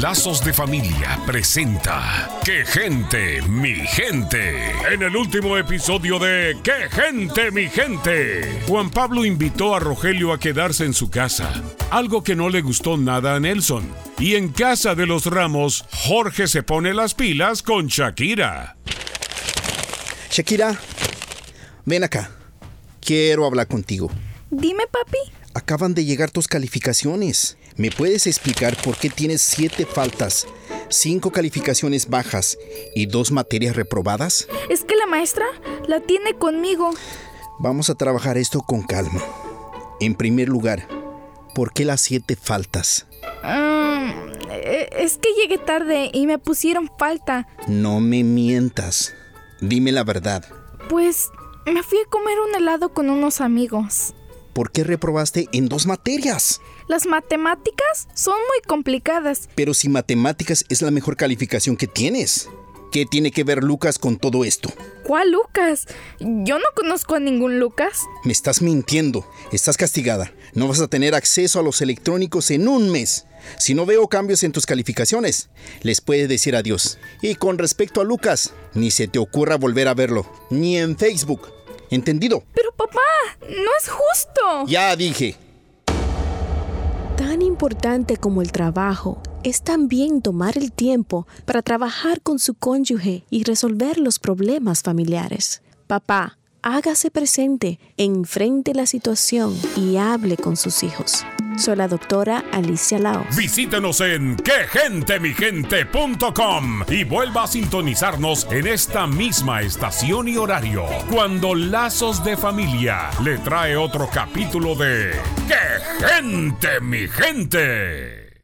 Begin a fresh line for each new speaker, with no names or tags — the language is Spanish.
Lazos de Familia presenta ¡Qué gente, mi gente! En el último episodio de ¡Qué gente, mi gente! Juan Pablo invitó a Rogelio a quedarse en su casa, algo que no le gustó nada a Nelson. Y en casa de los Ramos, Jorge se pone las pilas con Shakira.
Shakira, ven acá. Quiero hablar contigo.
Dime, papi.
Acaban de llegar tus calificaciones. ¿Me puedes explicar por qué tienes siete faltas, cinco calificaciones bajas y dos materias reprobadas?
Es que la maestra la tiene conmigo.
Vamos a trabajar esto con calma. En primer lugar, ¿por qué las siete faltas?
Mm, eh, es que llegué tarde y me pusieron falta.
No me mientas. Dime la verdad.
Pues me fui a comer un helado con unos amigos.
¿Por qué reprobaste en dos materias?
Las matemáticas son muy complicadas.
Pero si matemáticas es la mejor calificación que tienes. ¿Qué tiene que ver Lucas con todo esto?
¿Cuál Lucas? Yo no conozco a ningún Lucas.
Me estás mintiendo. Estás castigada. No vas a tener acceso a los electrónicos en un mes. Si no veo cambios en tus calificaciones, les puedes decir adiós. Y con respecto a Lucas, ni se te ocurra volver a verlo, ni en Facebook. ¿Entendido?
Pero papá, no es justo.
Ya dije.
Tan importante como el trabajo es también tomar el tiempo para trabajar con su cónyuge y resolver los problemas familiares. Papá, hágase presente, enfrente la situación y hable con sus hijos. Soy la doctora Alicia Lao.
Visítenos en quegentemigente.com y vuelva a sintonizarnos en esta misma estación y horario cuando Lazos de Familia le trae otro capítulo de ¡Qué gente, mi gente!